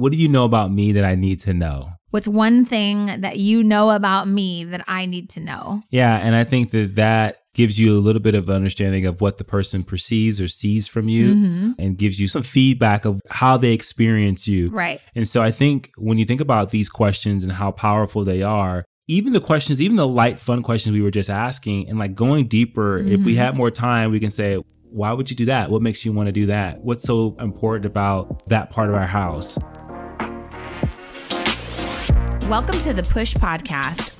what do you know about me that I need to know? What's one thing that you know about me that I need to know? Yeah, and I think that that gives you a little bit of understanding of what the person perceives or sees from you Mhm. and gives you some feedback of how they experience you. Right. And so I think when you think about these questions and how powerful they are, even the questions, even the light, fun questions we were just asking, and like going deeper, if we Mhm. had more time, we can say, why would you do that? What makes you want to do that? What's so important about that part of our house? Welcome to the Push Podcast.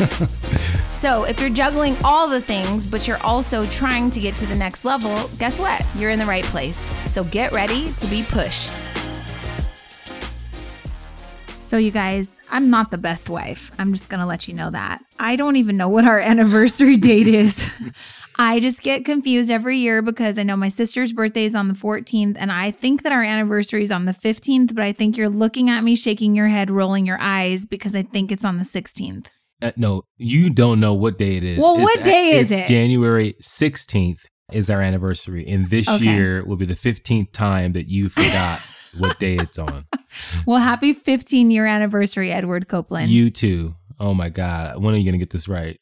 So, if you're juggling all the things, but you're also trying to get to the next level, guess what? You're in the right place. So, get ready to be pushed. So, you guys, I'm not the best wife. I'm just going to let you know that. I don't even know what our anniversary date is. I just get confused every year because I know my sister's birthday is on the 14th, and I think that our anniversary is on the 15th, but I think you're looking at me, shaking your head, rolling your eyes because I think it's on the 16th. Uh, no, you don't know what day it is. Well, what It's- day is it? January 16th is our anniversary. And this Okay. year will be the 15th time that you forgot what day it's on. Well, happy 15 year anniversary, Edward Copeland. You too. Oh my God. When are you going to get this right?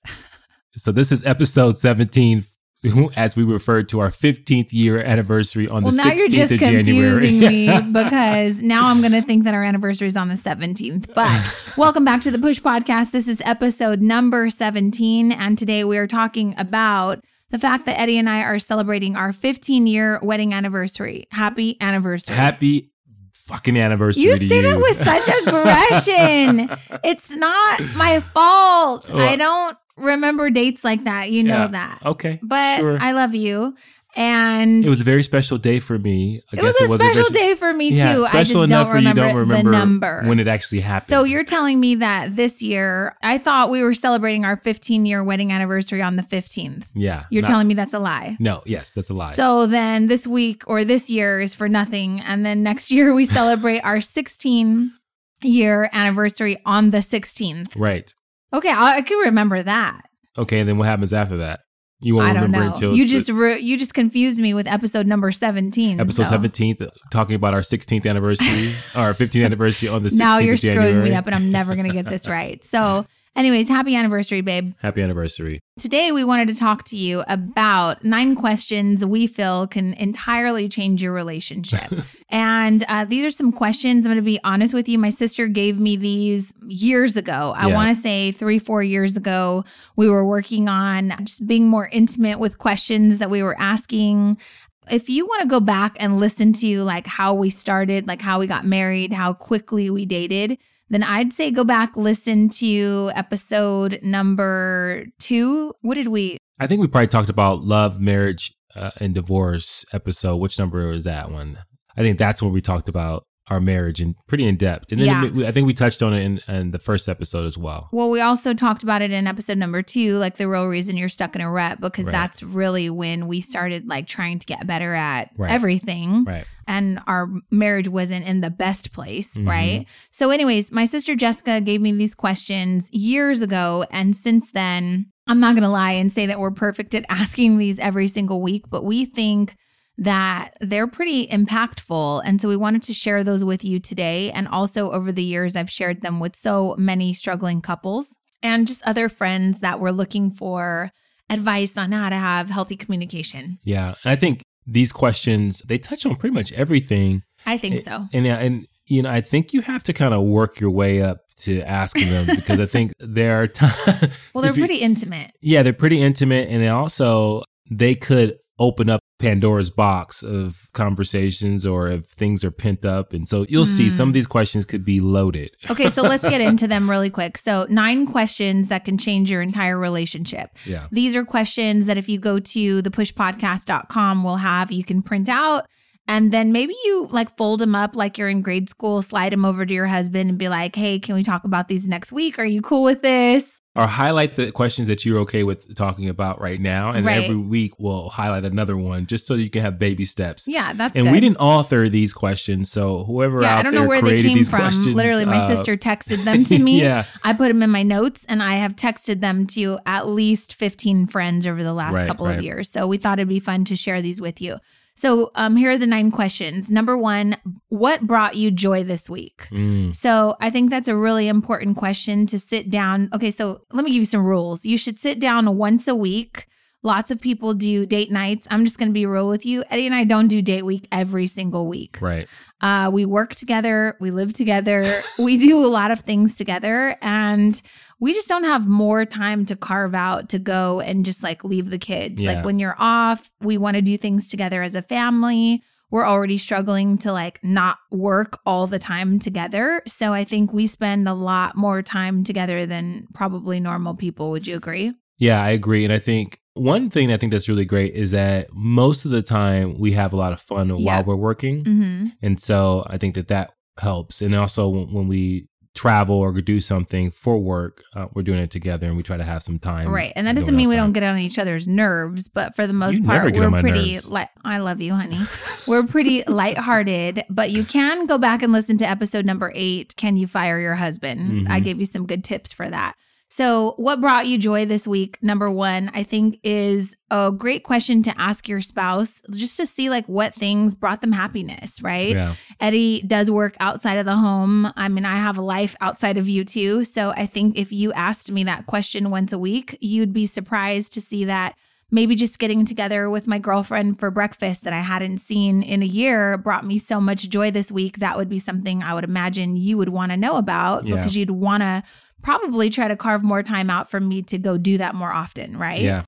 So this is episode 17 as we refer to our 15th year anniversary on well, the now 16th you're just of January. confusing me because now I'm going to think that our anniversary is on the 17th. But welcome back to the Push Podcast. This is episode number 17. And today we are talking about the fact that Eddie and I are celebrating our 15 year wedding anniversary. Happy anniversary. Happy fucking anniversary you say you. that with such aggression. it's not my fault. Well- I don't remember dates like that. You know Yeah. that. Okay. But sure. I love you. And it was a very special day for me. I it was a wasn't special very- day for me Yeah, too. I just special enough don't for you remember, don't remember the number. when it actually happened. so you're telling me that this year, I thought we were celebrating our 15 year wedding anniversary on the 15th. yeah. You're not- telling me that's a lie. No, yes, that's a lie. So then this week or this year is for nothing. And then next year we celebrate our 16 year anniversary on the 16th. right. Okay, I, I can remember that. Okay, and then what happens after that? You won't I don't remember know. until You just re- you just confused me with episode number 17. episode so. seventeenth, talking about our sixteenth anniversary, our fifteenth anniversary on the 16th now you're screwing January. me up and I'm never going to get this right. So, anyways, happy anniversary, babe. Happy anniversary. Today, we wanted to talk to you about nine questions we feel can entirely change your relationship. and uh, these are some questions. I'm going to be honest with you. My sister gave me these years ago. I Yeah. want to say three, four years ago. We were working on just being more intimate with questions that we were asking. If you want to go back and listen to like how we started, like how we got married, how quickly we dated, then I'd say go back, listen to episode number two. What did we? I think we probably talked about love, marriage, uh, and divorce episode. Which number is that one? I think that's when we talked about our marriage and pretty in depth. And then Yeah. we- I think we touched on it in, in the first episode as well. Well, we also talked about it in episode number two, like the real reason you're stuck in a rut, because Right. that's really when we started like trying to get better at Right. everything. Right. and our marriage wasn't in the best place, Mhm. right? So, anyways, my sister Jessica gave me these questions years ago. And since then, I'm not going to lie and say that we're perfect at asking these every single week, but we think that they're pretty impactful. And so we wanted to share those with you today. And also, over the years, I've shared them with so many struggling couples and just other friends that were looking for advice on how to have healthy communication. Yeah. I think these questions, they touch on pretty much everything. I think so. And, and, you know, I think you have to kind of work your way up to asking them because I think there are times. Well, they're pretty intimate. Yeah, they're pretty intimate, and they also they could open up Pandora's box of conversations or if things are pent up, and so you'll see Mm. some of these questions could be loaded. Okay, so let's get into them really quick. So, nine questions that can change your entire relationship. Yeah, These are questions that if you go to thepushpodcast.com, we'll have you can print out And then maybe you like fold them up like you're in grade school, slide them over to your husband and be like, hey, can we talk about these next week? Are you cool with this? Or highlight the questions that you're okay with talking about right now and Right. every week we'll highlight another one just so you can have baby steps Yeah, that's and good. we didn't author these questions so whoever yeah, out I don't know where they came from. Literally, my uh, sister texted them to me. yeah I put them in my notes and I have texted them to at least 15 friends over the last Right, couple right. of years. So we thought it'd be fun to share these with you. So um, here are the nine questions. Number one, what brought you joy this week? Mm, So I think that's a really important question to sit down. Okay, so let me give you some rules. You should sit down once a week. Lots of people do date nights. I'm just going to be real with you. Eddie and I don't do date week every single week. right Uh, we work together, we live together, we do a lot of things together, and we just don't have more time to carve out to go and just like leave the kids. Yeah. Like when you're off, we want to do things together as a family. We're already struggling to like not work all the time together. So I think we spend a lot more time together than probably normal people. Would you agree? yeah i agree and i think one thing i think that's really great is that most of the time we have a lot of fun Yeah. while we're working Mm-hmm. And so I think that that helps. And also when, when we travel or do something for work, uh, we're doing it together and we try to have some time. Right. And that doesn't mean we don't get on each other's nerves, but for the most You part, we're pretty li- I love you, honey. we're pretty lighthearted, but you can go back and listen to episode number 8, Can You Fire Your Husband? Mhm. I gave you some good tips for that. So, what brought you joy this week? Number 1, I think is a great question to ask your spouse just to see like what things brought them happiness, right? Yeah. Eddie does work outside of the home. I mean, I have a life outside of you too. So I think if you asked me that question once a week, you'd be surprised to see that maybe just getting together with my girlfriend for breakfast that I hadn't seen in a year brought me so much joy this week. That would be something I would imagine you would want to know about Yeah. because you'd want to probably try to carve more time out for me to go do that more often, right? Yeah.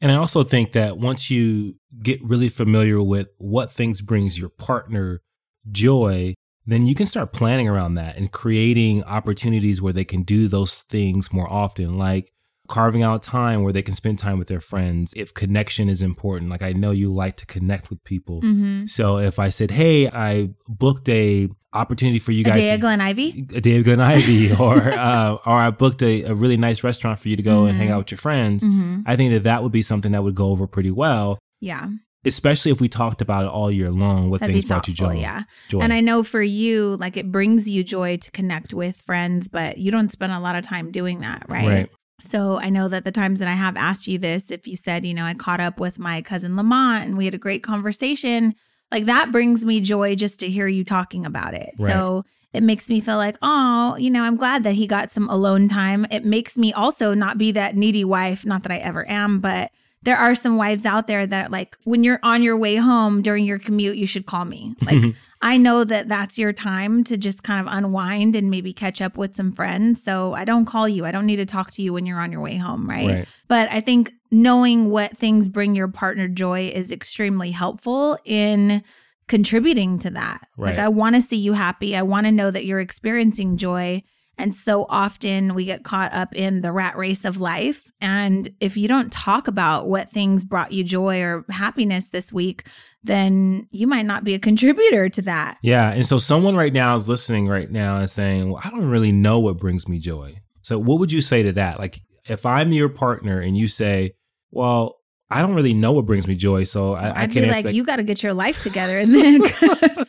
And I also think that once you get really familiar with what things brings your partner joy, then you can start planning around that and creating opportunities where they can do those things more often, like carving out time where they can spend time with their friends. If connection is important, like I know you like to connect with people. Mm-hmm. So if I said, "Hey, I booked a opportunity for you A guys day to- of Glen Ivy? a day of good Ivy, or uh, or I booked a, a really nice restaurant for you to go and hang Mhm. out with your friends. Mm-hmm. I think that that would be something that would go over pretty well, Yeah. especially if we talked about it all year long. What That'd things brought you joy? Yeah. joy. And I know for you, like it brings you joy to connect with friends, but you don't spend a lot of time doing that, right? Right. So I know that the times that I have asked you this, if you said, you know, I caught up with my cousin Lamont and we had a great conversation, like that brings me joy just to hear you talking about it. Right. So it makes me feel like, oh, you know, I'm glad that he got some alone time. It makes me also not be that needy wife, not that I ever am, but there are some wives out there that like when you're on your way home during your commute, you should call me. Like mm-hmm. I know that that's your time to just kind of unwind and maybe catch up with some friends. So I don't call you. I don't need to talk to you when you're on your way home, right? Right. But I think knowing what things bring your partner joy is extremely helpful in contributing to that. Like I want to see you happy. I want to know that you're experiencing joy. And so often we get caught up in the rat race of life. And if you don't talk about what things brought you joy or happiness this week, then you might not be a contributor to that. Yeah. And so someone right now is listening right now and saying, well, I don't really know what brings me joy. So what would you say to that? Like if I'm your partner and you say, well, I don't really know what brings me joy, so I, I I'd can't be like, that. you got to get your life together, and then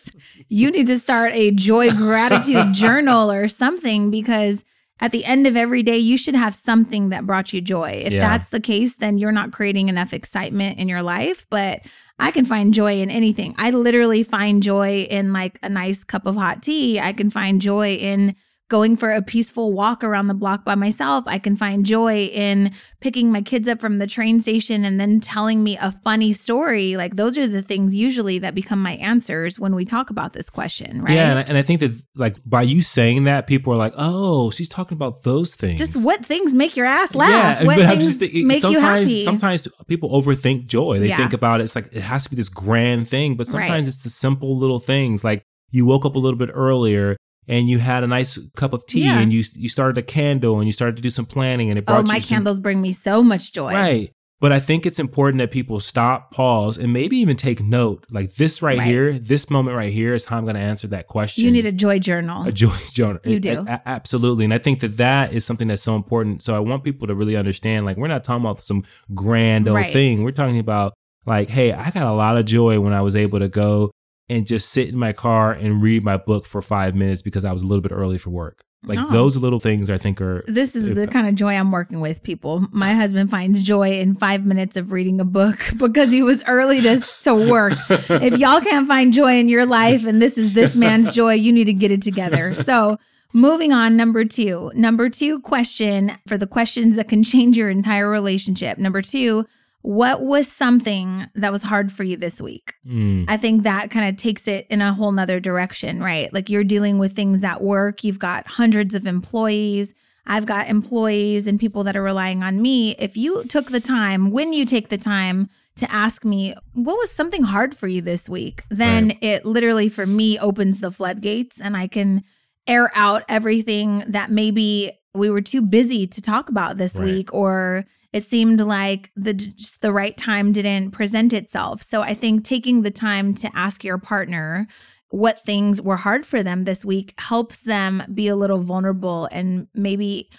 you need to start a joy gratitude journal or something because at the end of every day, you should have something that brought you joy. If Yeah. that's the case, then you're not creating enough excitement in your life. But I can find joy in anything. I literally find joy in like a nice cup of hot tea. I can find joy in going for a peaceful walk around the block by myself. I can find joy in picking my kids up from the train station and then telling me a funny story. Like those are the things usually that become my answers when we talk about this question, right? Yeah, and I, and I think that like by you saying that, people are like, "Oh, she's talking about those things." Just what things make your ass laugh? Yeah, what things just thinking- make you sometimes, happy? Sometimes people overthink joy. They Yeah. think about it, it's like it has to be this grand thing, but Right. sometimes it's the simple little things. Like you woke up a little bit earlier and you had a nice cup of tea and you you started a candle and you started to do some planning and it oh, brought oh, my some- candles bring me so much joy. right. But I think it's important that people stop, pause, and maybe even take note. Like this right, Right. here, this moment right here is how I'm going to answer that question. You need a joy journal. a joy journal. You do. a- absolutely. And I think that that is something that's so important. So I want people to really understand like, we're not talking about some grand old Right. thing. We're talking about like, hey, I got a lot of joy when I was able to go and just sit in my car and read my book for five minutes because I was a little bit early for work. Like Oh. those little things I think are This is the kind of joy I'm working with, people. My husband finds joy in five minutes of reading a book because he was early to, to work. If y'all can't find joy in your life and this is this man's joy, you need to get it together. So, moving on, number two. Number two question for the questions that can change your entire relationship. Number two, what was something that was hard for you this week? Mm, I think that kind of takes it in a whole nother direction, right? Like you're dealing with things at work, you've got hundreds of employees. I've got employees and people that are relying on me. If you took the time, when you take the time to ask me, what was something hard for you this week? Then Right. it literally for me opens the floodgates and I can air out everything that maybe we were too busy to talk about this Right. week or it seemed like the just the right time didn't present itself. So I think taking the time to ask your partner what things were hard for them this week helps them be a little vulnerable and maybe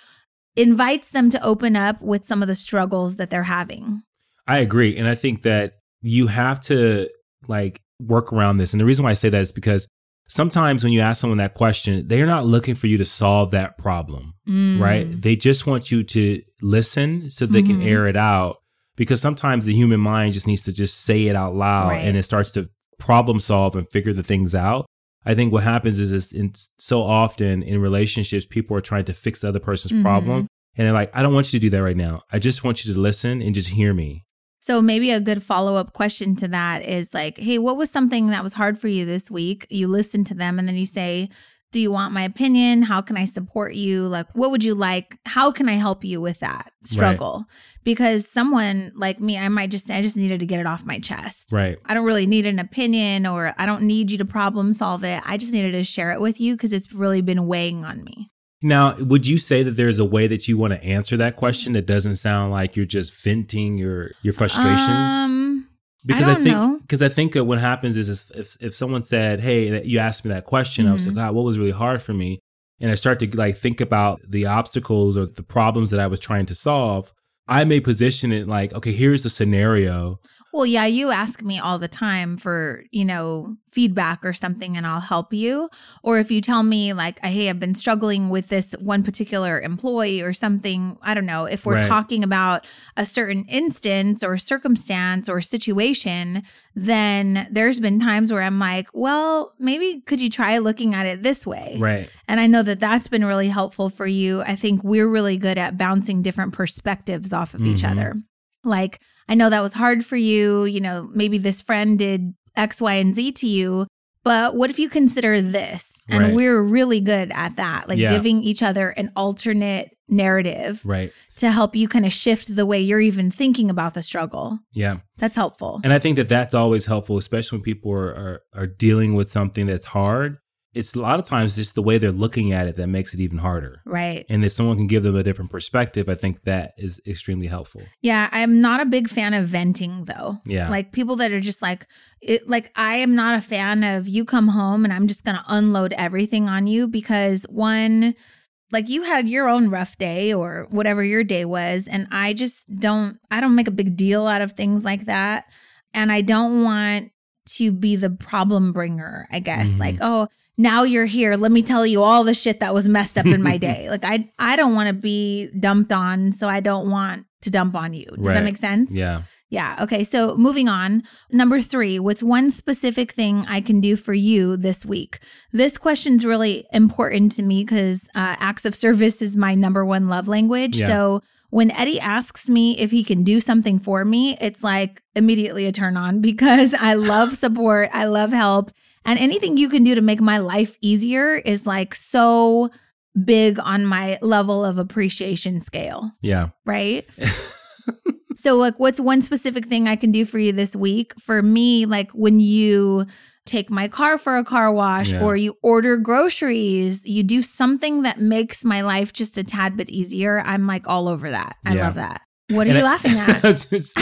invites them to open up with some of the struggles that they're having. I agree. And I think that you have to like work around this. And the reason why I say that is because sometimes when you ask someone that question, they're not looking for you to solve that problem. Mm. right? They just want you to listen so they can Mhm. air it out because sometimes the human mind just needs to just say it out loud Right. and it starts to problem solve and figure the things out. I think what happens is, is in, so often in relationships, people are trying to fix the other person's Mhm. problem. And they're like, I don't want you to do that right now. I just want you to listen and just hear me. So maybe a good follow-up question to that is like, "Hey, what was something that was hard for you this week?" You listen to them and then you say, "Do you want my opinion? How can I support you? Like what would you like? How can I help you with that struggle?" Because someone like me, I might just say I just needed to get it off my chest. Right. I don't really need an opinion or I don't need you to problem solve it. I just needed to share it with you because it's really been weighing on me. Now, would you say that there's a way that you want to answer that question that doesn't sound like you're just venting your your frustrations? Um, because don't think because I think what happens is, is if if someone said, "Hey, you asked me that question," I was like, Mhm. "God, what was really hard for me?" And I start to like think about the obstacles or the problems that I was trying to solve. I may position it like, "Okay, here's the scenario." Well, yeah, you ask me all the time for, you know, feedback or something and I'll help you. Or if you tell me like, hey, I've been struggling with this one particular employee or something, I don't know, if we're Right. talking about a certain instance or circumstance or situation, then there's been times where I'm like, well, maybe could you try looking at it this way? Right. And I know that that's been really helpful for you. I think we're really good at bouncing different perspectives off of each Mhm. other. Like, I know that was hard for you. You know, maybe this friend did X, Y, and Z to you. But what if you consider this? And Right. we're really good at that, like Yeah. giving each other an alternate narrative Right. to help you kind of shift the way you're even thinking about the struggle. Yeah. That's helpful. And I think that that's always helpful, especially when people are, are, are dealing with something that's hard. It's a lot of times just the way they're looking at it that makes it even harder. right. And if someone can give them a different perspective, I think that is extremely helpful. Yeah. I'm not a big fan of venting though. Yeah. Like people that are just like, it, like I am not a fan of you come home and I'm just going to unload everything on you because one, like you had your own rough day or whatever your day was. And I just don't, I don't make a big deal out of things like that. And I don't want to be the problem bringer, I guess. Mhm. Like, oh, now you're here. Let me tell you all the shit that was messed up in my day. like I I don't want to be dumped on, so I don't want to dump on you. Does Right. that make sense? yeah. Yeah. Okay. So moving on. Number three, what's one specific thing I can do for you this week? This question's really important to me because uh, acts of service is my number one love language. Yeah. So when Eddie asks me if he can do something for me, it's like immediately a turn on because I love support, I love help, and anything you can do to make my life easier is like so big on my level of appreciation scale Yeah. right? so, like, what's one specific thing I can do for you this week? For me, like when you take my car for a car wash Yeah. or you order groceries, you do something that makes my life just a tad bit easier. I'm like all over that. I Yeah. love that. What are And you I- laughing at? Just-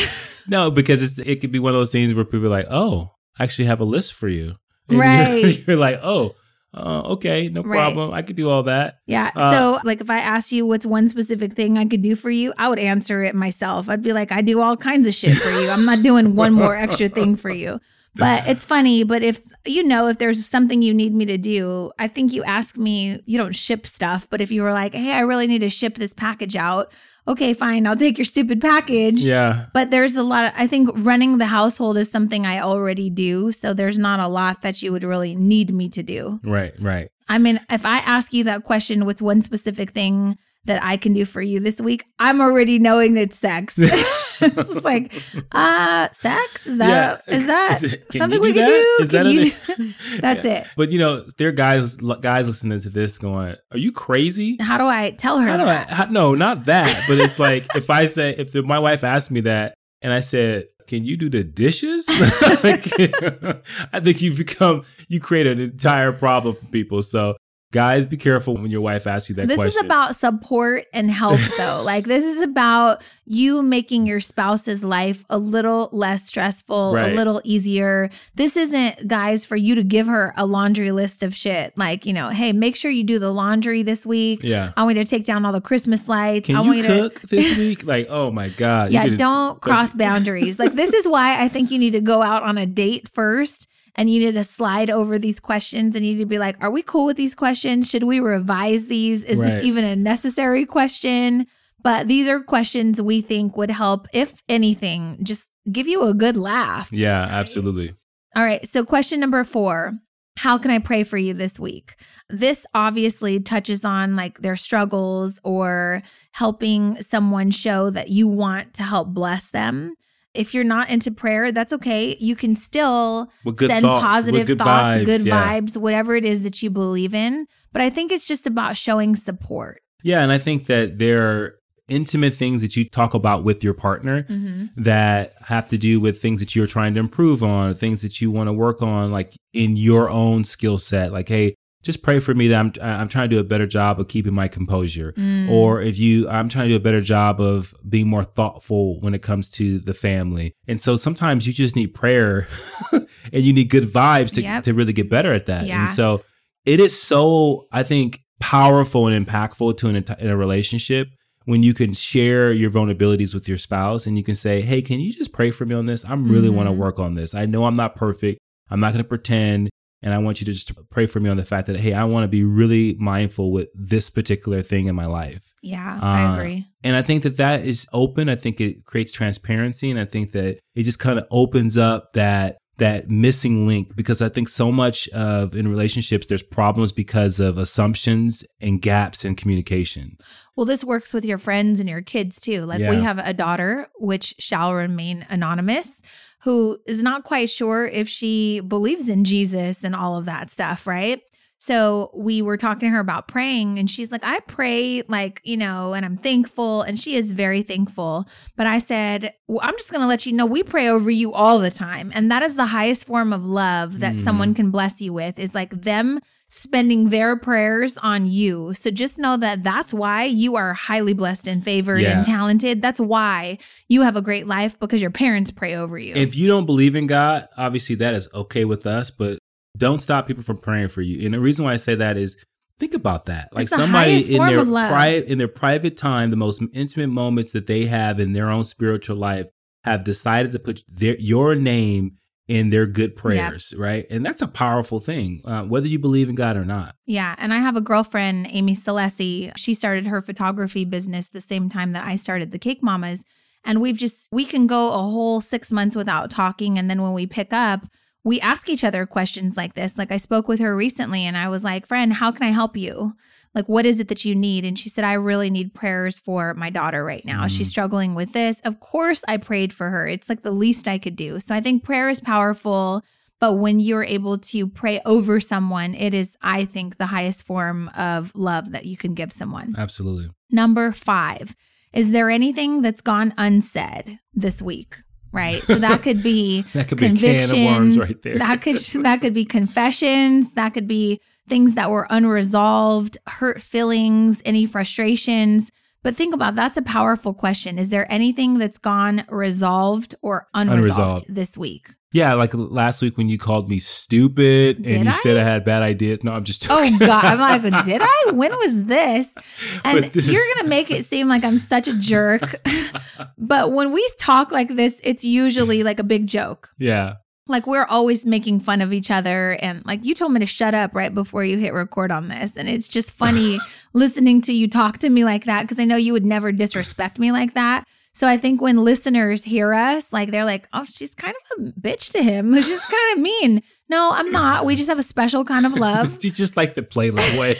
no, because it's, it could be one of those things where people are like, "Oh, I actually have a list for you." And you're- Right. You're, like, "Oh, uh, okay, no Right. problem. I could do all that." Yeah. Uh, so, like, if I asked you what's one specific thing I could do for you, I would answer it myself. I'd be like, I do all kinds of shit for you. I'm not doing one more extra thing for you. But it's funny. But if you know, if there's something you need me to do, I think you ask me, you don't ship stuff. But if you were like, hey, I really need to ship this package out, okay, fine. I'll take your stupid package. Yeah. But there's a lot of, I think running the household is something I already do. So there's not a lot that you would really need me to do. Right. Right. I mean, if I ask you that question, what's one specific thing that I can do for you this week? I'm already knowing it's sex. it's just like, uh, sex? Is that is that Is it- something we can that? do? Is Can that you-? That's Yeah. it. But you know, there are guys guys listening to this going, "Are you crazy?" How do I tell her How do I? that? How, no, not that. But it's like if I say if my wife asked me that, and I said, "Can you do the dishes?" I think you become you create an entire problem for people. So, guys, be careful when your wife asks you that this question. is about support and help though like this is about you making your spouse's life a little less stressful Right. a little easier this isn't guys for you to give her a laundry list of shit like you know hey make sure you do the laundry this week yeah. i want you to take down all the christmas lights Can i want you want cook this week? Like, oh my god. yeah don't cross boundaries like this is why i think you need to go out on a date first and you need to slide over these questions and you need to be like are we cool with these questions should we revise these is Right. this even a necessary question but these are questions we think would help if anything just give you a good laugh Yeah, absolutely. all right. So, question number four How can I pray for you this week? This obviously touches on like their struggles or helping someone show that you want to help bless them. If you're not into prayer, that's okay. You can still send thoughts, positive good thoughts, vibes, good yeah. vibes, whatever it is that you believe in. But I think it's just about showing support. Yeah, and I think that there are intimate things that you talk about with your partner Mm-hmm. that have to do with things that you're trying to improve on, things that you want to work on, like in your own skill set. Like, hey, just pray for me that I'm I'm trying to do a better job of keeping my composure. Mm. Or if you, I'm trying to do a better job of being more thoughtful when it comes to the family. And so sometimes you just need prayer and you need good vibes to, Yep. to really get better at that. Yeah. And so it is so, I think, powerful and impactful to an enti- in a relationship when you can share your vulnerabilities with your spouse and you can say, "Hey, can you just pray for me on this? I really want to work on this. I know I'm not perfect. I'm not going to pretend." And I want you to just pray for me on the fact that, hey, I want to be really mindful with this particular thing in my life. Yeah, Uh, I agree. And I think that that is open. I think it creates transparency. And I think that it just kind of opens up that that missing link because I think so much of in relationships there's problems because of assumptions and gaps in communication. Well, this works with your friends and your kids too. Like we have a daughter, which shall remain anonymous, who is not quite sure if she believes in Jesus and all of that stuff, right? So we were talking to her about praying, and she's like, I pray, like, you know, and I'm thankful. And she is very thankful. But I said, well, I'm just going to let you know we pray over you all the time. And that is the highest form of love that Mhm. someone can bless you with is like them spending their prayers on you. So just know that that's why you are highly blessed and favored Yeah. and talented. That's why you have a great life because your parents pray over you. If you don't believe in God, obviously that is okay with us, but don't stop people from praying for you. And the reason why I say that is think about that. Like somebody in their private in their private time, the most intimate moments that they have in their own spiritual life have decided to put their your name in their good prayers, right? And that's a powerful thing, uh, whether you believe in God or not. Yeah. And I have a girlfriend, Amy Celesi. She started her photography business the same time that I started the Cake Mamas. And we've just, we can go a whole six months without talking. And then when we pick up, we ask each other questions like this. Like I spoke with her recently and I was like, friend, how can I help you? Like, what is it that you need? And she said, I really need prayers for my daughter right now. Mm. She's struggling with this. Of course, I prayed for her. It's like the least I could do. So I think prayer is powerful. But when you're able to pray over someone, it is, I think, the highest form of love that you can give someone. Absolutely. Number five, is there anything that's gone unsaid this week? Right. So that could be That could be a can of worms convictions. right there. That could that could be confessions. That could be things that were unresolved, hurt feelings, any frustrations. But think about that's a powerful question. Is there anything that's gone resolved or unresolved, Unresolved. this week? Yeah, like last week when you called me stupid Did and you I? said I had bad ideas. No, I'm just oh, joking. Oh. God! I'm like, did I? When was this? And this- you're gonna make it seem like I'm such a jerk. but when we talk like this, it's usually like a big joke. yeah. Like we're always making fun of each other, and like you told me to shut up right before you hit record on this, and it's just funny listening to you talk to me like that because I know you would never disrespect me like that. So I think when listeners hear us, like they're like, "Oh, she's kind of a bitch to him. She's kind of mean." No, I'm not. We just have a special kind of love. he just likes to play that way.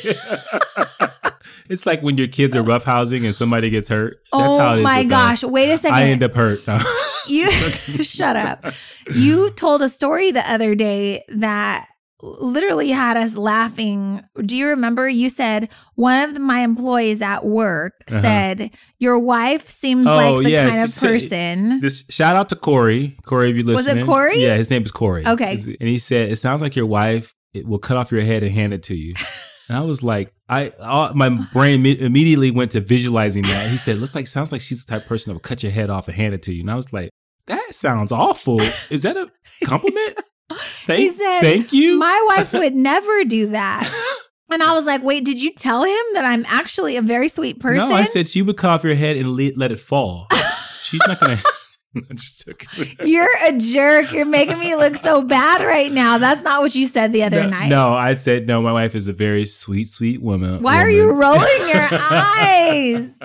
it's like when your kids are roughhousing and somebody gets hurt. That's oh how it oh is. my gosh! us. Wait a second. I end up hurt. No. you shut up. You told a story the other day that literally had us laughing. Do you remember? You said one of my employees at work Uh-huh. said your wife seems Oh, like the yeah, kind of person. This shout out to Corey. Corey, if you listen, Was it Corey? Yeah, his name is Corey. Okay. and he said it sounds like your wife it will cut off your head and hand it to you. And I was like, I all, my brain imme- immediately went to visualizing that. He said, "Looks like sounds like she's the type of person that will cut your head off and hand it to you." And I was like, "That sounds awful. Is that a compliment?" Thank, He said, "Thank you." my wife would never do that. And I was like, wait, did you tell him that I'm actually a very sweet person? No, I said she would cut off your head and le- let it fall. She's not just joking. You're a jerk. You're making me look so bad right now. That's not what you said the other no, night. no, I said no. My wife is a very sweet, sweet woman. Why are you rolling your eyes?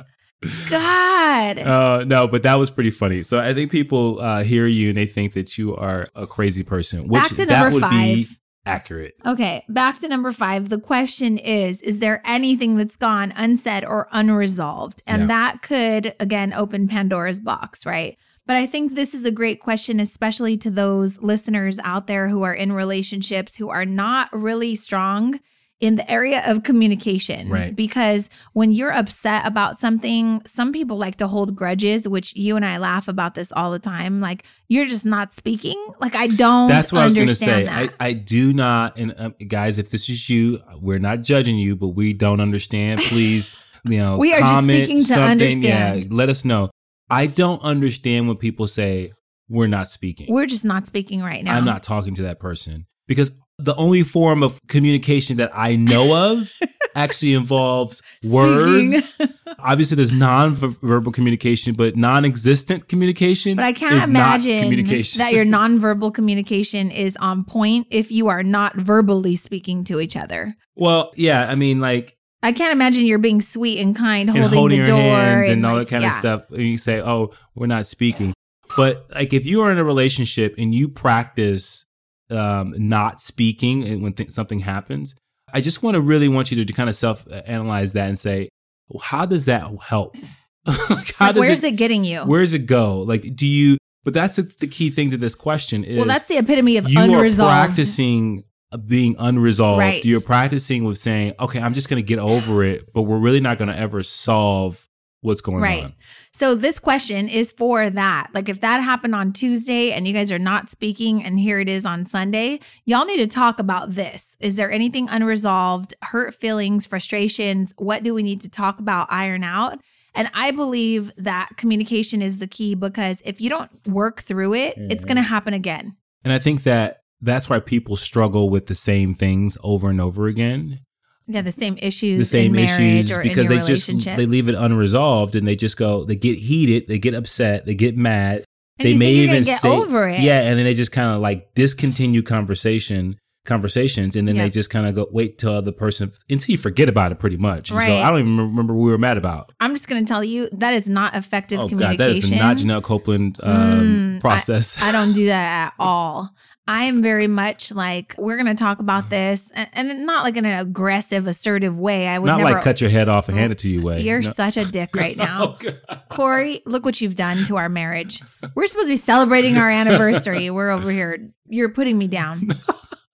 God. Uh, no, but that was pretty funny. So I think people uh, hear you and they think that you are a crazy person, which Back to that would be five. accurate. Okay, back to number five. The question is Is there anything that's gone unsaid or unresolved? And Yeah. that could, again, open Pandora's box, right? But I think this is a great question, especially to those listeners out there who are in relationships who are not really strong in the area of communication. Right. Because when you're upset about something, some people like to hold grudges, which you and I laugh about this all the time. Like, you're just not speaking. Like, I don't That's what I was going to say. I. I do not, and um, guys, if this is you, we're not judging you, but we don't understand. Please, you know, We are just seeking to understand. Yeah, let us know. I don't understand when people say we're not speaking. We're just not speaking right now. I'm not talking to that person because the only form of communication that I know of actually involves words. Obviously, there's non-verbal communication, but non-existent communication. But I can't is imagine communication. that your nonverbal communication is on point if you are not verbally speaking to each other. well, yeah, I mean, like I can't imagine you're being sweet and kind, and holding, holding the your door hands and, all like, that kind yeah. of stuff. And you say, "Oh, we're not speaking." But like, if you are in a relationship and you practice um, not speaking and when th- something happens, I just want to really want you to kind of self analyze that and say, well, "How does that help? like, how Like, does where's it, getting you? Where does it go? Like, do you? But that's the, the key thing to this question is. well, that's the epitome of you unresolved. are practicing uh, being unresolved. Right. You're practicing with saying, "Okay, I'm just going to get over it," but we're really not going to ever solve what's going Right. on. So this question is for that. Like if that happened on Tuesday and you guys are not speaking and here it is on Sunday, y'all need to talk about this. Is there anything unresolved, hurt feelings, frustrations? What do we need to talk about, iron out? And I believe that communication is the key because if you don't work through it, it's Mhm. going to happen again. And I think that that's why people struggle with the same things over and over again. Yeah, the same issues The same in marriage issues or because they just they leave it unresolved and they just go they get heated, they get upset, they get mad. and they may even get say, over it. Yeah, and then they just kind of like discontinue conversation conversations, and then Yeah. they just kind of go wait till the person until you forget about it. Pretty much, just go, Right. I don't even remember what we were mad about. I'm just going to tell you that is not effective oh god, communication. that is not Janelle Copeland um, Mm, process. I don't do that at all. I am very much like we're going to talk about this, and, and not like in an aggressive, assertive way. I would not never. like cut your head off and hand it to you way. You're No. such a dick right now, Oh, Corey. Look what you've done to our marriage. We're supposed to be celebrating our anniversary. We're over here. You're putting me down.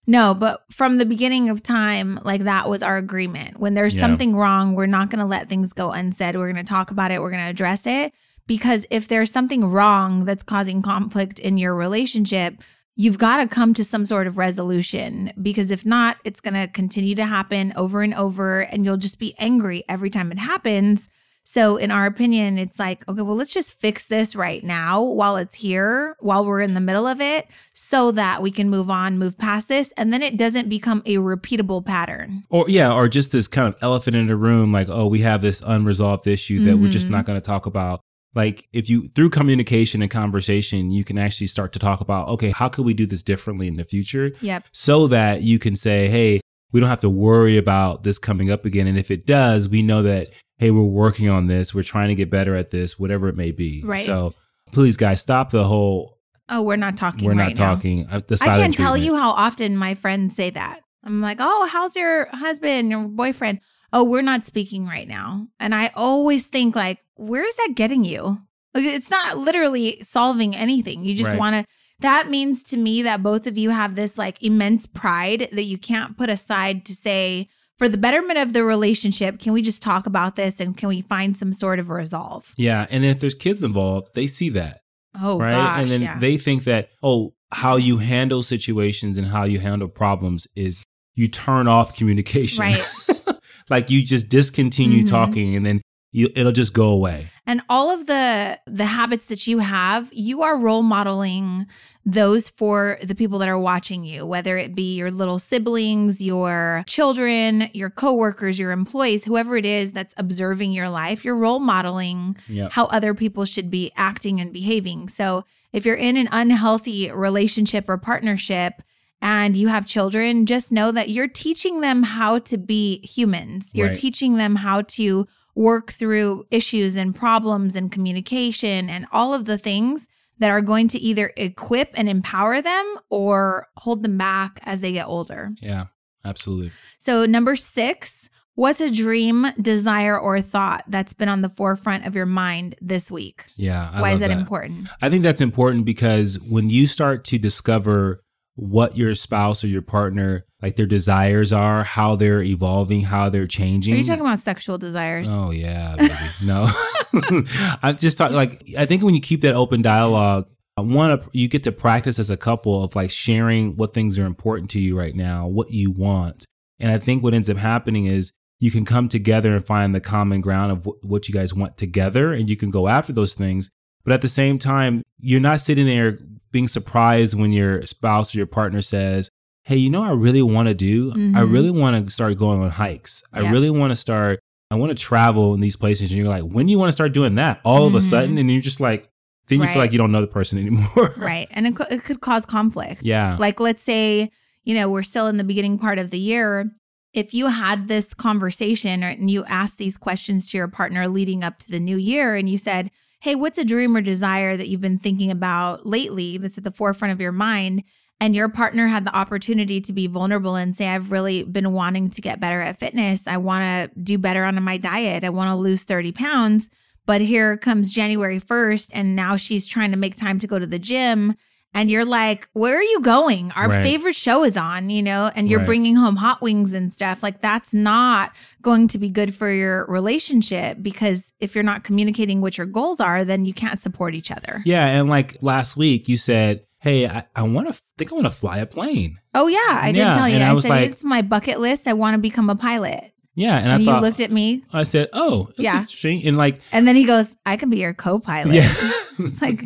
No, but from the beginning of time, like that was our agreement. When there's Yeah. something wrong, we're not going to let things go unsaid. We're going to talk about it. We're going to address it. Because if there's something wrong that's causing conflict in your relationship, you've got to come to some sort of resolution. Because if not, it's going to continue to happen over and over, and you'll just be angry every time it happens. So, in our opinion, it's like, okay, well, let's just fix this right now while it's here, while we're in the middle of it, so that we can move on, move past this, and then it doesn't become a repeatable pattern. Or, yeah, or just this kind of elephant in the room, like, oh, we have this unresolved issue that we're just Mhm. not going to talk about. Like, if you, through communication and conversation, you can actually start to talk about, okay, how could we do this differently in the future? Yep. so that you can say, hey, we don't have to worry about this coming up again. And if it does, we know that, hey, we're working on this. We're trying to get better at this, whatever it may be. Right. So please, guys, stop the whole Oh, we're not talking we're right not now. talking. uh, I can't tell you how often my friends say that. I'm like, oh, how's your husband, your boyfriend? Oh, we're not speaking right now. And I always think, like, where is that getting you? Like, it's not literally solving anything. You just Right. want to. That means to me that both of you have this like immense pride that you can't put aside to say, for the betterment of the relationship, can we just talk about this and can we find some sort of resolve? Yeah. And if there's kids involved, they see that. Oh, right. gosh. and then yeah. they think that, oh, how you handle situations and how you handle problems is you turn off communication. Right. like you just discontinue Mhm. talking and then you, it'll just go away. and all of the the habits that you have you are role modeling those for the people that are watching you whether it be your little siblings your children your coworkers your employees whoever it is that's observing your life you're role modeling Yeah. how other people should be acting and behaving so if you're in an unhealthy relationship or partnership and you have children, just know that you're teaching them how to be humans. You're Right. teaching them how to work through issues and problems and communication and all of the things that are going to either equip and empower them or hold them back as they get older. Yeah. Absolutely. So, number six, what's a dream, desire, or thought that's been on the forefront of your mind this week? Yeah. I Why is love that, important? I think that's important because when you start to discover what your spouse or your partner, like their desires are, how they're evolving, how they're changing. Are you talking about sexual desires? Oh yeah, baby. no. I'm just talking like I think when you keep that open dialogue, one you get to practice as a couple of like sharing what things are important to you right now, what you want. And I think what ends up happening is you can come together and find the common ground of wh- what you guys want together and you can go after those things. But at the same time, you're not sitting there being surprised when your spouse or your partner says, Hey, you know, what I really want to do. I Mhm. really want to start going on hikes. I really want to start I want to travel in these places. And you're like, when do you want to start doing that? All of a Mhm. sudden. And you're just like, then you Right. feel like you don't know the person anymore. Right. And it, co- it could cause conflict. Yeah. Like, let's say, you know, we're still in the beginning part of the year. If you had this conversation or, and you asked these questions to your partner leading up to the new year and you said, Hey, what's a dream or desire that you've been thinking about lately that's at the forefront of your mind? And your partner had the opportunity to be vulnerable and say, I've really been wanting to get better at fitness. I want to do better on my diet. I want to lose 30 pounds. But here comes January 1st, and now she's trying to make time to go to the gym. And you're like, where are you going? Our Right. favorite show is on, you know, and you're Right. bringing home hot wings and stuff. Like, that's not going to be good for your relationship because if you're not communicating what your goals are, then you can't support each other. yeah. And like last week, you said, Hey, I, I want to think I want to fly a plane. Oh, yeah. I did Yeah, tell you. and I I, said, like- it's my bucket list. I want to become a pilot. Yeah. And, And, I you thought, looked at me. I said, Oh, Yeah. interesting. And like, And then he goes, I can be your co pilot. yeah. It's like,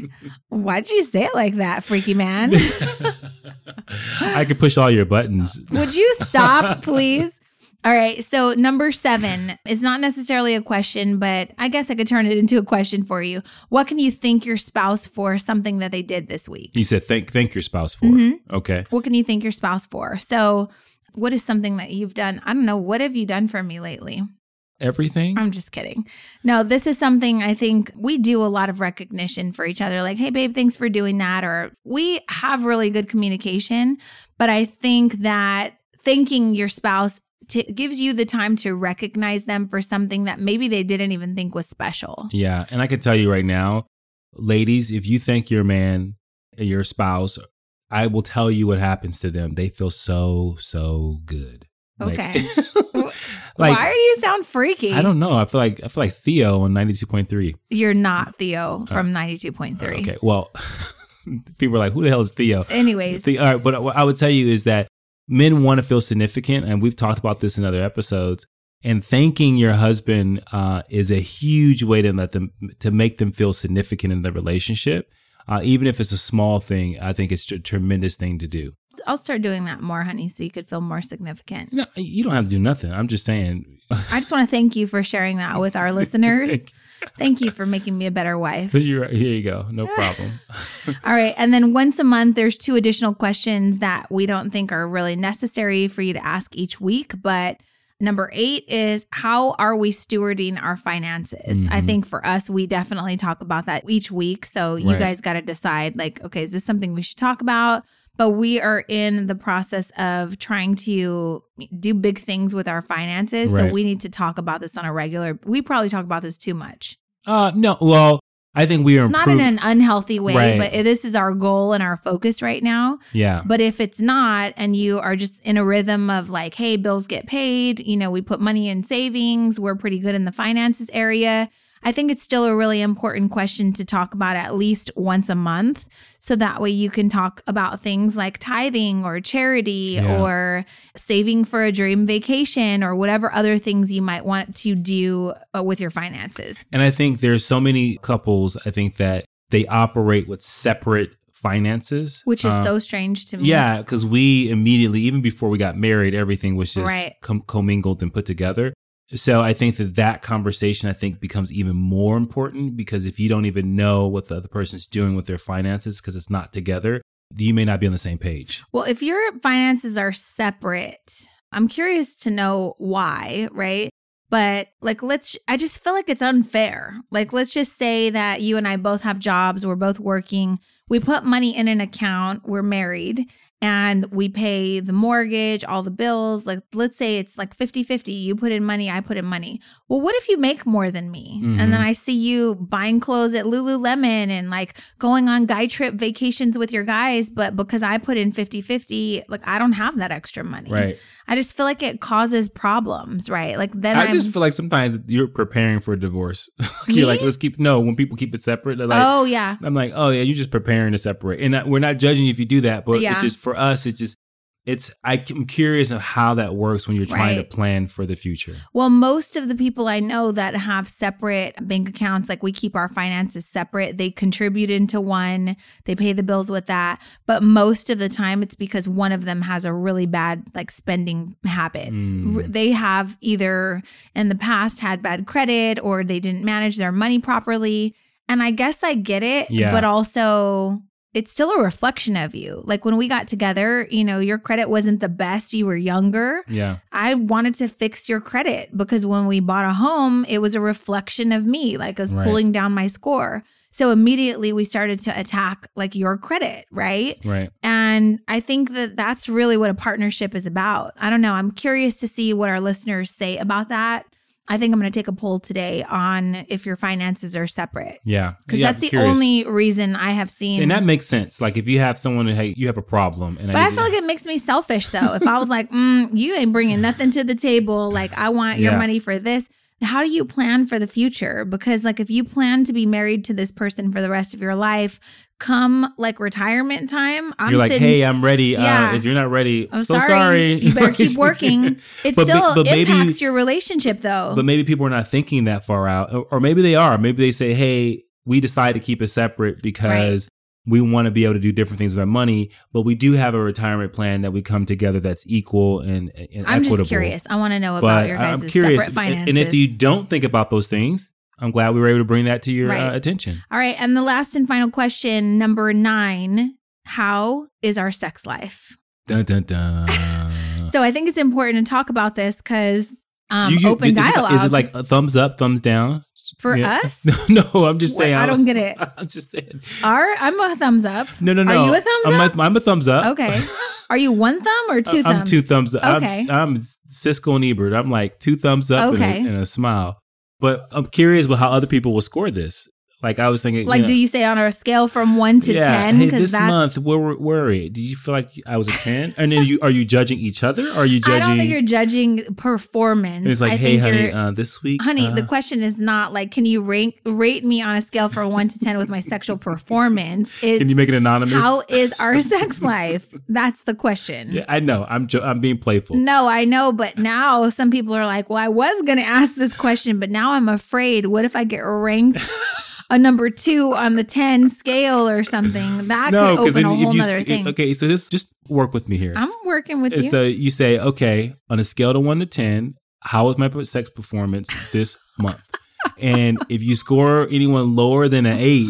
why did you say it like that, freaky man? I could push all your buttons. Would you stop, please? All right. So, number seven is not necessarily a question, but I guess I could turn it into a question for you. What can you thank your spouse for something that they did this week? You said thank thank your spouse for. Mhm. Okay. What can you thank your spouse for? So, what is something that you've done? I don't know. What have you done for me lately? Everything. I'm just kidding. No, this is something I think we do a lot of recognition for each other. Like, hey, babe, thanks for doing that. Or we have really good communication. But I think that thanking your spouse t- gives you the time to recognize them for something that maybe they didn't even think was special. Yeah, and I can tell you right now, ladies, if you thank your man, your spouse, I will tell you what happens to them. They feel so so good. Like- Okay. like Why do you sound freaky? I don't know. I feel like I feel like Theo on ninety two point three. You're not Theo from 92.3. Okay, well, people are like, "Who the hell is Theo?" Anyways, The, all right, but what I would tell you is that men want to feel significant, and we've talked about this in other episodes. And thanking your husband uh, is a huge way to let them to make them feel significant in the relationship. Uh, even if it's a small thing, I think it's a tremendous thing to do. I'll start doing that more, honey, so you could feel more significant. No, you don't have to do nothing. I'm just saying. I just want to thank you for sharing that with our listeners. Thank you for making me a better wife. You're, here you go. No problem. All right. And then once a month, there's two additional questions that we don't think are really necessary for you to ask each week. But number eight is how are we stewarding our finances? I Mhm. think for us, we definitely talk about that each week. So you Right. guys got to decide like, okay, is this something we should talk about? But we are in the process of trying to do big things with our finances. So we need to talk about this on a regular. We probably talk about this too much. Uh, no. Well, I think we are Not in an unhealthy way, Right. but this is our goal and our focus right now. yeah. But if it's not, and you are just in a rhythm of like, hey, bills get paid, you know, we put money in savings, we're pretty good in the finances area. I think it's still a really important question to talk about at least once a month. So that way you can talk about things like tithing or charity Yeah. or saving for a dream vacation or whatever other things you might want to do uh, with your finances. And I think there's so many couples, I think that they operate with separate finances. Which is Uh, so strange to me. Yeah, because we immediately, even before we got married, everything was just Right. com- commingled and put together. So I think that that conversation, I think, becomes even more important because if you don't even know what the other person's doing with their finances because it's not together, you may not be on the same page. Well, if your finances are separate, I'm curious to know why, right? But like, let's, I just feel like it's unfair. Like, let's just say that you and I both have jobs, we're both working, we put money in an account, we're married, and we pay the mortgage, all the bills. Like, let's say it's like 50 50. You put in money, I put in money. Well, what if you make more than me? And then Mhm. I see you buying clothes at Lululemon and like going on guy trip vacations with your guys, but because I put in 50 50, like I don't have that extra money. Right. I just feel like it causes problems, right? Like then I I'm, just feel like sometimes you're preparing for a divorce. You're like, let's keep, no, when people keep it separate, they're like, oh, yeah. I'm like, oh yeah, you're just preparing to separate, and I- we're not judging you if you do that, but Yeah. it's just for us, it's just it's I, am curious of how that works when you're trying Right. to plan for the future. Well, most of the people I know that have separate bank accounts, like we keep our finances separate, they contribute into one, they pay the bills with that. But most of the time, it's because one of them has a really bad like spending habits. Mm. They have either in the past had bad credit or they didn't manage their money properly. And I guess I get it, Yeah. but also it's still a reflection of you. Like when we got together, you know, your credit wasn't the best. You were younger. Yeah, I wanted to fix your credit because when we bought a home, it was a reflection of me, like I was Right. pulling down my score. So immediately we started to attack like your credit, right? right. And I think that that's really what a partnership is about. I don't know. I'm curious to see what our listeners say about that. I think I'm going to take a poll today on if your finances are separate Yeah, because Yeah, that's I'm the curious. only reason I have seen. and that makes sense. Like if you have someone, hey, you have a problem, and But I feel like it makes me selfish though. If I was like, mm, you ain't bringing nothing to the table, like I want your Yeah. money for this. How do you plan for the future? Because like if you plan to be married to this person for the rest of your life, come like retirement time, I'm you're like, sitting. hey, I'm ready. Yeah. Uh, if you're not ready, I'm so sorry. sorry. You better keep working. It But still but maybe- impacts your relationship though. But maybe people are not thinking that far out, or, or maybe they are. Maybe they say, "Hey, we decide to keep it separate because we want to be able to do different things with our money, but we do have a retirement plan that we come together that's equal and, and I'm equitable." just curious. I want to know about But your guys' I'm curious, separate finances. and if you don't think about those things, I'm glad we were able to bring that to your Right. uh, attention. All right, and the last and final question, number nine: How is our sex life? Dun dun dun. So I think it's important to talk about this because um, Do you- open is dialogue Is it like a thumbs up, thumbs down for Yeah. us. no, no, I'm just saying. I don't get it. I'm just saying. Are I'm a thumbs up. No, no, no. Are you a thumbs I'm up? A, I'm a thumbs up. Okay. Are you one thumb or two thumbs? I'm two thumbs up. Okay. I'm, I'm Siskel and Ebert. I'm like two thumbs up Okay. and, a, and a smile. But I'm curious with how other people will score this. Like I was thinking, Like, you know, do you say on a scale from one to yeah, ten? Hey, this that's. month, where were you? Did you feel like I was a ten? And then you are you judging each other? Or are you I don't think you're judging performance. it's like, I hey, honey, uh, this week, honey. uh, the question is not like, can you rank rate me on a scale from one to ten with my sexual performance? It's can you make it anonymous? how is our sex life? That's the question. yeah, I know. I'm jo- I'm being playful. No, I know, but now some people are like, well, I was going to ask this question, but now I'm afraid. What if I get ranked a number two on the 10 scale or something? That no, could open a whole you nother thing. okay, so this just work with me here. I'm working with you. So you say, okay, on a scale of one to ten, how was my sex performance this month? and if you score anyone lower than an eight,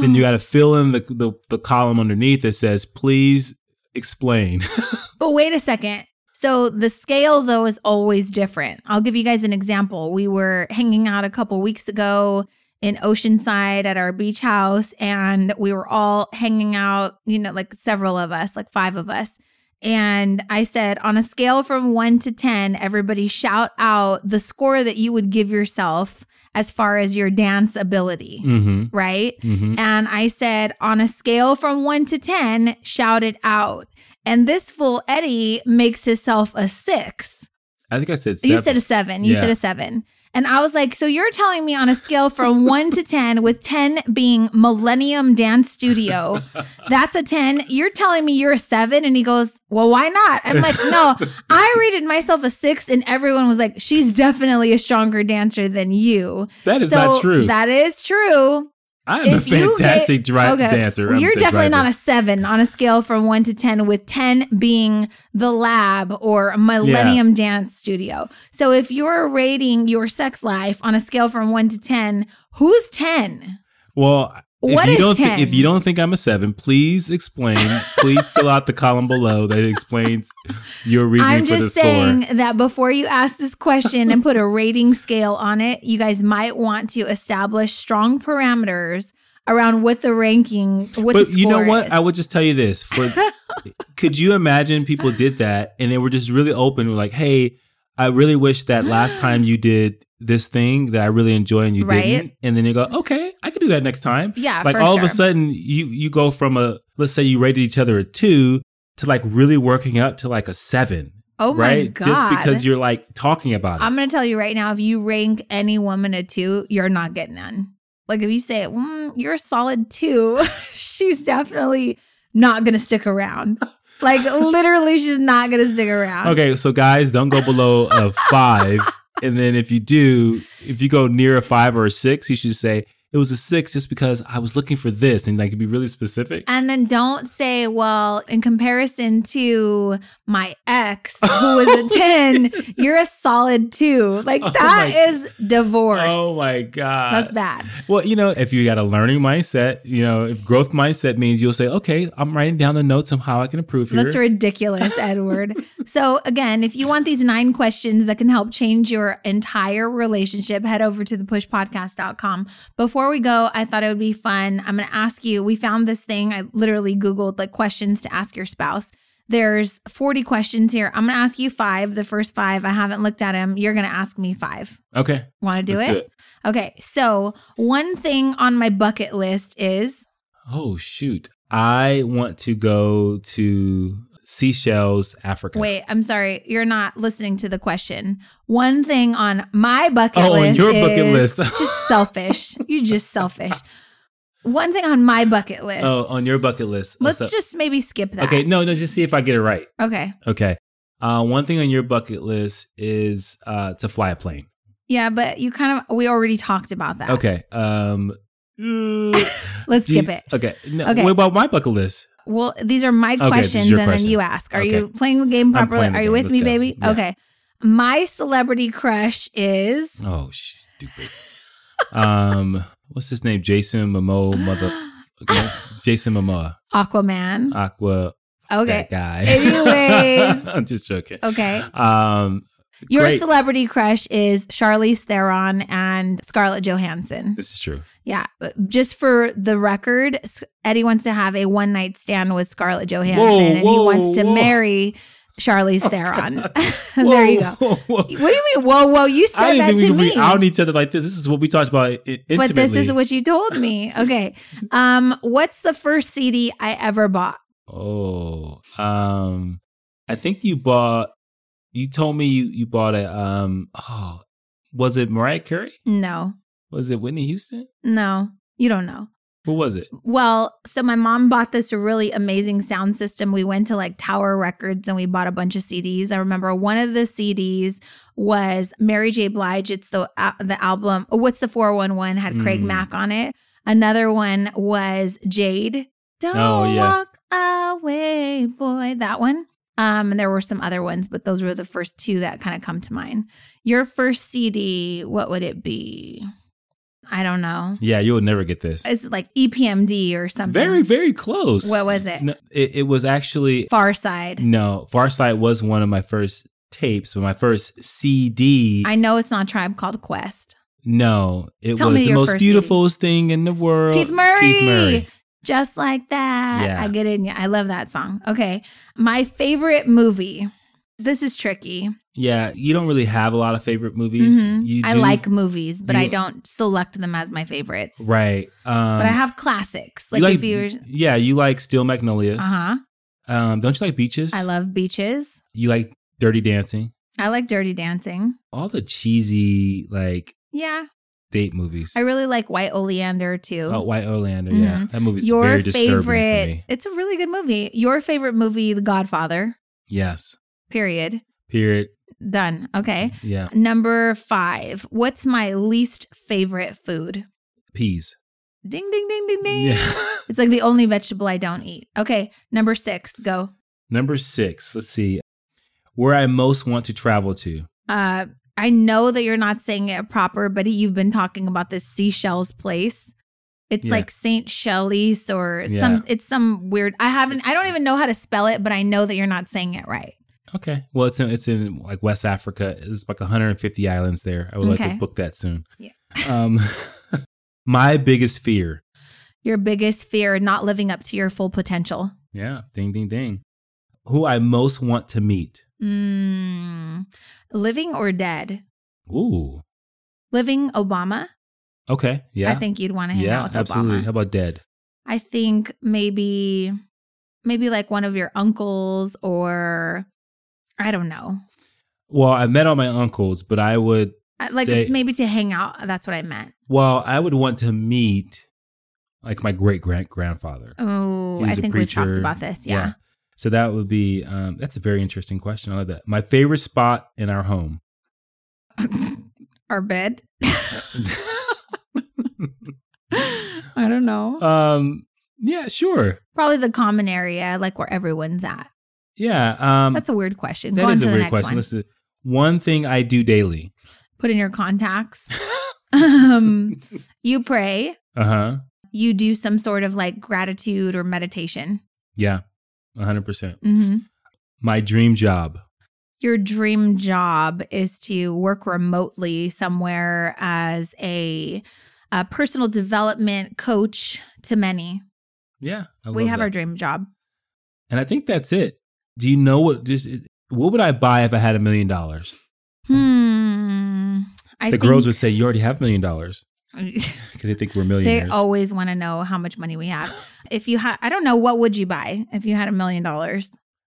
then you got to fill in the, the the column underneath that says, please explain. But wait a second. So the scale though is always different. I'll give you guys an example. We were hanging out a couple weeks ago in Oceanside at our beach house and we were all hanging out, you know, like several of us, like 5 of us. And I said, on a scale from 1 to 10, everybody shout out the score that you would give yourself as far as your dance ability, mm-hmm. right? Mm-hmm. And I said, on a scale from one to 10, shout it out. And this fool Eddie makes himself a six. I think I said seven. You said a seven. You Yeah. said a seven. And I was like, so you're telling me on a scale from one to 10, with 10 being Millennium Dance Studio, that's a 10. You're telling me you're a seven? And he goes, well, why not? I'm like, no, I rated myself a six, and everyone was like, she's definitely a stronger dancer than you. that is so not true. That is true. I am a if fantastic get- okay. dancer. Well, you're definitely driver. not a seven on a scale from one to 10, with 10 being the lab or Millennium Dance Studio. So if you're rating your sex life on a scale from one to 10, who's 10? Well, if you is don't thi- 10? if you don't think I'm a seven, please explain. please fill out the column below that explains your reasoning for this. I'm just score. saying that before you ask this question and put a rating scale on it, you guys might want to establish strong parameters around what the ranking, what but you know score what? is. I would just tell you this: for could you imagine people did that and they were just really open, like, "Hey, I really wish that last time you did this thing that I really enjoy and you Right. didn't," and then you go, "Okay, I could do that next time." yeah, like all sure. of a sudden, you you go from a let's say you rated each other a two to like really working up to like a seven, oh my right? God. Just because you're like talking about it. I'm going to tell you right now if you rank any woman a two, you're not getting none. Like if you say, mm, you're a solid two, she's definitely not going to stick around. Like literally, she's not to stick around. Okay, so guys, don't go below a five. and then if you do, if you go near a five or a six, you should say it was a six just because I was looking for this and like be really specific. And then don't say, well, in comparison to my ex, who was a 10, you're a solid two. Like Oh that my- is divorce. Oh my god. That's bad. Well, you know, if you got a learning mindset, you know, if growth mindset means you'll say, okay, I'm writing down the notes on how I can improve here. That's ridiculous, Edward. so, again, if you want these nine questions that can help change your entire relationship, head over to thepushpodcast.com. Before we go, I thought it would be fun. I'm going to ask you, we found this thing. I literally Googled like questions to ask your spouse. There's 40 questions here. I'm going to ask you five. The first five, I haven't looked at them. You're going to ask me five. okay. Want to do let's it? Okay. So, one thing on my bucket list is Oh shoot. I want to go to Seychelles, Africa. Wait, I'm sorry. You're not listening to the question. One thing on my bucket list. Oh, on list. your bucket list. just selfish. You're just selfish. One thing on my bucket list. Oh, on your bucket list. Let's So- just maybe skip that. Okay, no, no, just see if I get it right. Okay. Okay. Uh, one thing on your bucket list is uh, to fly a plane. Yeah, but you kind of we already talked about that. Okay. Um, Let's skip it. Okay. No, Okay. What about my bucket list? Well, these are my Okay, questions and then you ask. Are Okay. you playing the game properly? the Are you game. with Let's me, go. baby? Yeah. Okay. My celebrity crush is Oh, stupid. um, what's his name? Jason Momoa, mother. okay, Jason Momoa, Aquaman. Aqua. Okay. That guy. Anyways. I'm just joking. Okay. Um, Your great. celebrity crush is Charlize Theron and Scarlett Johansson. This is true. Yeah, just for the record, Eddie wants to have a one night stand with Scarlett Johansson, Whoa, and he wants to whoa. marry Charlize Theron. there you go. Whoa, whoa. What do you mean? Whoa, whoa! You I said didn't that we to could me. out on each other like this. This is what we talked about i- intimately. but this is what you told me. Okay. Um, what's the first CD I ever bought? Oh, um, I think you bought. You told me you you bought a um. Oh, was it Mariah Carey? No, Was it Whitney Houston? no, you don't know. What was it? Well, so my mom bought this really amazing sound system. We went to like Tower Records and we bought a bunch of CDs. I remember one of the CDs was Mary J. Blige. It's the uh, the album. oh, What's the four one one had Craig Mm. Mack on it. Another one was Jade. Don't Oh, yeah. walk away, boy. That one. Um, and there were some other ones, but those were the first two that kind of come to mind. Your first CD, what would it be? I don't know. Yeah, you would never get this. It's like EPMD or something. Very, very close. What was it? No, it, it was actually Pharcyde. no. Pharcyde was one of my first tapes, but my first CD. I know it's not Tribe Called Quest. no, it Tell was the most first beautiful thing in the world. Keith Murray. Keith Murray. Just like that. Yeah. I get it. in ya. I love that song. Okay. My favorite movie. This is tricky. Yeah, you don't really have a lot of favorite movies. Mhm. You I like movies, but I don't select them as my favorites. right. Um, But I have classics. Like, you like, if you're. yeah, you like Steel Magnolias. Uh huh. Um, don't you like Beaches? I love beaches. You like Dirty Dancing. I like Dirty Dancing. All the cheesy like Yeah. Date movies. I really like White Oleander too. oh, White Oleander. Yeah, Mhm. that movie's Your very disturbing for favorite. It's a really good movie. Your favorite movie, The Godfather. Yes. Period. Period. Done. Okay. Yeah. Number five. What's my least favorite food? Peas. Ding, ding, ding, ding, ding. Yeah. It's like the only vegetable I don't eat. Okay. Number six. Go. Number six. Let's see. Where I most want to travel to. Uh, I know that you're not saying it proper, but you've been talking about this seashells place. It's Yeah. like Saint Shelley's or Yeah. some. It's some weird. I haven't. It's- I don't even know how to spell it, but I know that you're not saying it right. Okay. Well, it's in it's in like West Africa. It's like 150 islands there. I would like to book that soon. Yeah. Um, my biggest fear. Your biggest fear: not living up to your full potential. Yeah. Ding, ding, ding. Who I most want to meet. Mm, living or dead? Ooh. Living Obama. Okay. Yeah. I think you'd want to hang out yeah. with Absolutely. Obama. How about dead? I think maybe maybe like one of your uncles or I don't know. Well, I met all my uncles, but I would. I- Like Say- maybe to hang out. That's what I meant. Well, I would want to meet like my great grand grandfather. Oh, I think we've talked about this. Yeah. So that would be. Um, that's a very interesting question. I like that. My favorite spot in our home. Our bed. I don't know. um. Yeah. Sure. Probably the common area, like where everyone's at. Yeah. Um. That's a weird question. that Go is a weird question. one. Listen. One thing I do daily. Put in your contacts. um, you pray. Uh huh. You do some sort of like gratitude or meditation. Yeah. Hundred percent. hmm My dream job. your dream job is to work remotely somewhere as a, a personal development coach to many. Yeah. I we have that. our dream job. And I think that's it. Do you know what? Just what would I buy if I had a million dollars? Hmm. I The girls would say, "You already have a million dollars," because they think we're millionaires. they always want to know how much money we have. if you had, I don't know, what would you buy if you had a million dollars?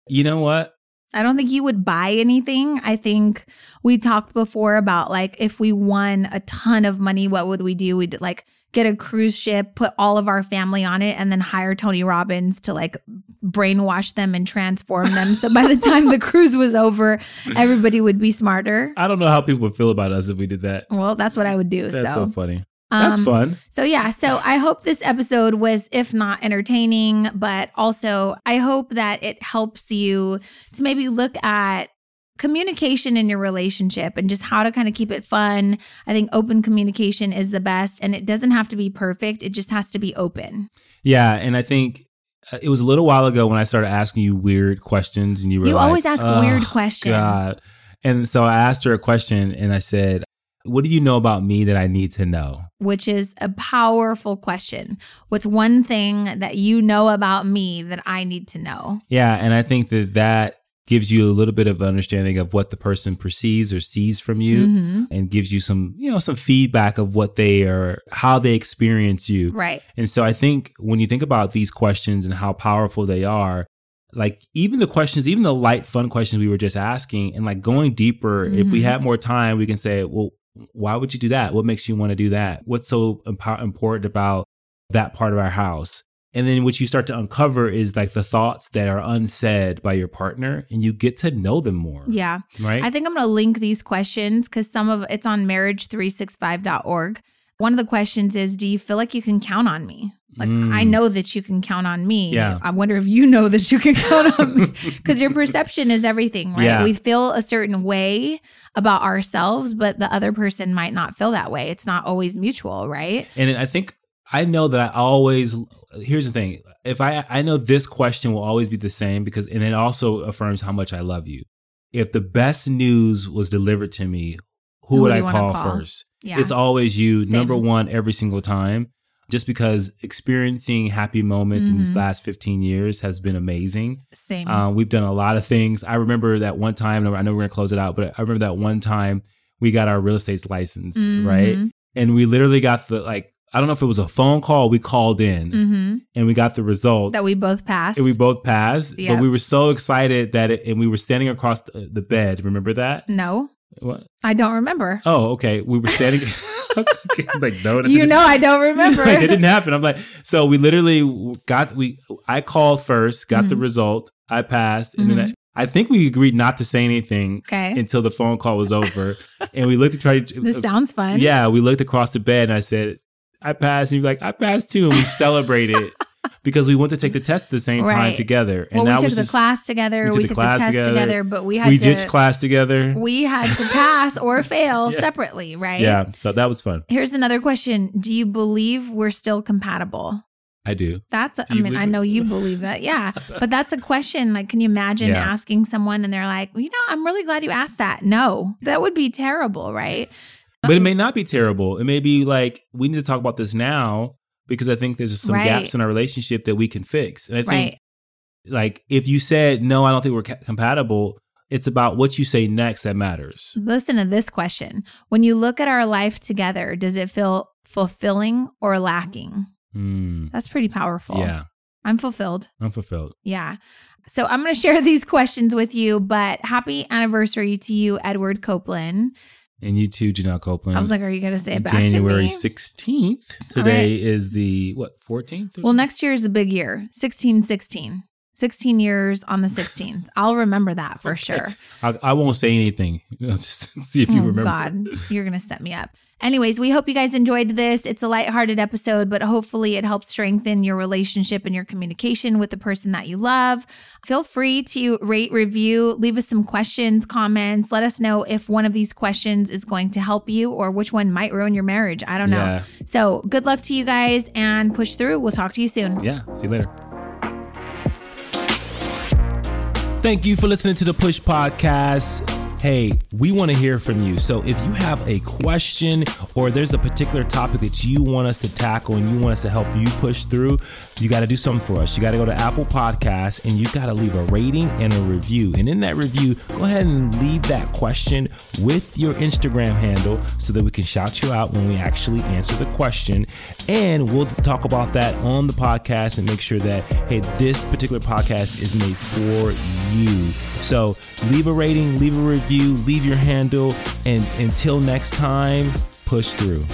you know what? I don't think you would buy anything. I think we talked before about like if we won a ton of money, what would we do? We'd like get a cruise ship, put all of our family on it, and then hire Tony Robbins to like brainwash them and transform them. so by the time the cruise was over, everybody would be smarter. I don't know how people would feel about us if we did that. Well, that's what I would do. That's so so funny. That's um, fun. So yeah, so I hope this episode was if not entertaining, but also I hope that it helps you to maybe look at communication in your relationship and just how to kind of keep it fun. I think open communication is the best and it doesn't have to be perfect, it just has to be open. Yeah, and I think uh, it was a little while ago when I started asking you weird questions, and you were You like, always ask "Oh, weird questions." God. And so I asked her a question, and I said, "What do you know about me that I need to know?" Which is a powerful question. What's one thing that you know about me that I need to know? Yeah, and I think that that gives you a little bit of understanding of what the person perceives or sees from you Mhm. and gives you some, you know, some feedback of what they are, how they experience you. Right. And so I think when you think about these questions and how powerful they are, like even the questions, even the light, fun questions we were just asking, and like going deeper, if we Mhm. had more time, we can say, well, why would you do that? What makes you want to do that? What's so impo- important about that part of our house? And then what you start to uncover is like the thoughts that are unsaid by your partner, and you get to know them more. Yeah. Right. I think I'm going to link these questions because some of it's on marriage365.org. One of the questions is Do you feel like you can count on me? Like, Mm. I know that you can count on me. Yeah. I wonder if you know that you can count on me because your perception is everything, right? Yeah. We feel a certain way about ourselves, but the other person might not feel that way. It's not always mutual, right? And I think I know that I always here's the thing. If I I know this question will always be the same because and it also affirms how much I love you. If the best news was delivered to me, who, Who would I call, call? first? Yeah. It's always you, Same. number one every single time. Just because experiencing happy moments in these Mhm. last 15 years has been amazing. Same. Uh, we've done a lot of things. I remember that one time, I know we're going to close it out, but I remember that one time we got our real estate license, right? Mhm. And we literally got the, like, I don't know if it was a phone call, we called in hmm and we got the results. That we both passed. and we both passed, Yep. but we were so excited that it, and we were standing across the, the bed. Remember that? no, What? I don't remember. Oh, okay. We were standing. I was thinking, like, no, you know, I don't remember. like, it didn't happen. I'm like, so we literally got we. I called first, got the Mhm. result. I passed, and then Mhm. I, I think we agreed not to say anything okay. until the phone call was over, and we looked to try to. This sounds fun. Yeah, we looked across the bed, and I said, "I passed," and you were like, "I passed too," and we celebrated because we went to take the test at the same time together. And Well, that we took was the just- class together. we We, took the took class the test together. together, but we had we to. ditched class together. we had to pass or fail Yeah. separately, right? Yeah, so that was fun. Here's another question: Do you believe we're still compatible? I do. That's. I Do you mean, I believe it? know you believe that. Yeah, but that's a question. Like, can you imagine Yeah. asking someone and they're like, "You know, I'm really glad you asked that." No, that would be terrible, right? But it um, may not be terrible. It may be like we need to talk about this now because I think there's just some Right. gaps in our relationship that we can fix. And I think Right. like if you said no, I don't think we're ca- compatible. It's about what you say next that matters. Listen to this question: When you look at our life together, does it feel fulfilling or lacking? Mm, That's pretty powerful. yeah, I'm fulfilled. I'm fulfilled. Yeah. So I'm going to share these questions with you, but happy anniversary to you, Edward Copeland. And you too, Janelle Copeland. I was like, are you going to say it back January to me? 16th. Today is the what 14th? or Well, next year is a big year 16, 16. 16 years on the 16th. I'll remember that for Okay. sure. I, I won't say anything. Just see if you oh, remember. God, you're going to set me up. Anyways, we hope you guys enjoyed this. It's a lighthearted episode, but hopefully it helps strengthen your relationship and your communication with the person that you love. Feel free to rate, review, leave us some questions, comments. Let us know if one of these questions is going to help you or which one might ruin your marriage. I don't know. Yeah. So, good luck to you guys and push through. We'll talk to you soon. Yeah. See you later. Thank you for listening to the Push Podcast. Hey, we want to hear from you. So if you have a question or there's a particular topic that you want us to tackle and you want us to help you push through, you got to do something for us. You got to go to Apple Podcasts and you got to leave a rating and a review. And in that review, go ahead and leave that question with your Instagram handle so that we can shout you out when we actually answer the question. And we'll talk about that on the podcast and make sure that, hey, this particular podcast is made for you. So leave a rating, leave a review, leave your handle, and until next time, push through.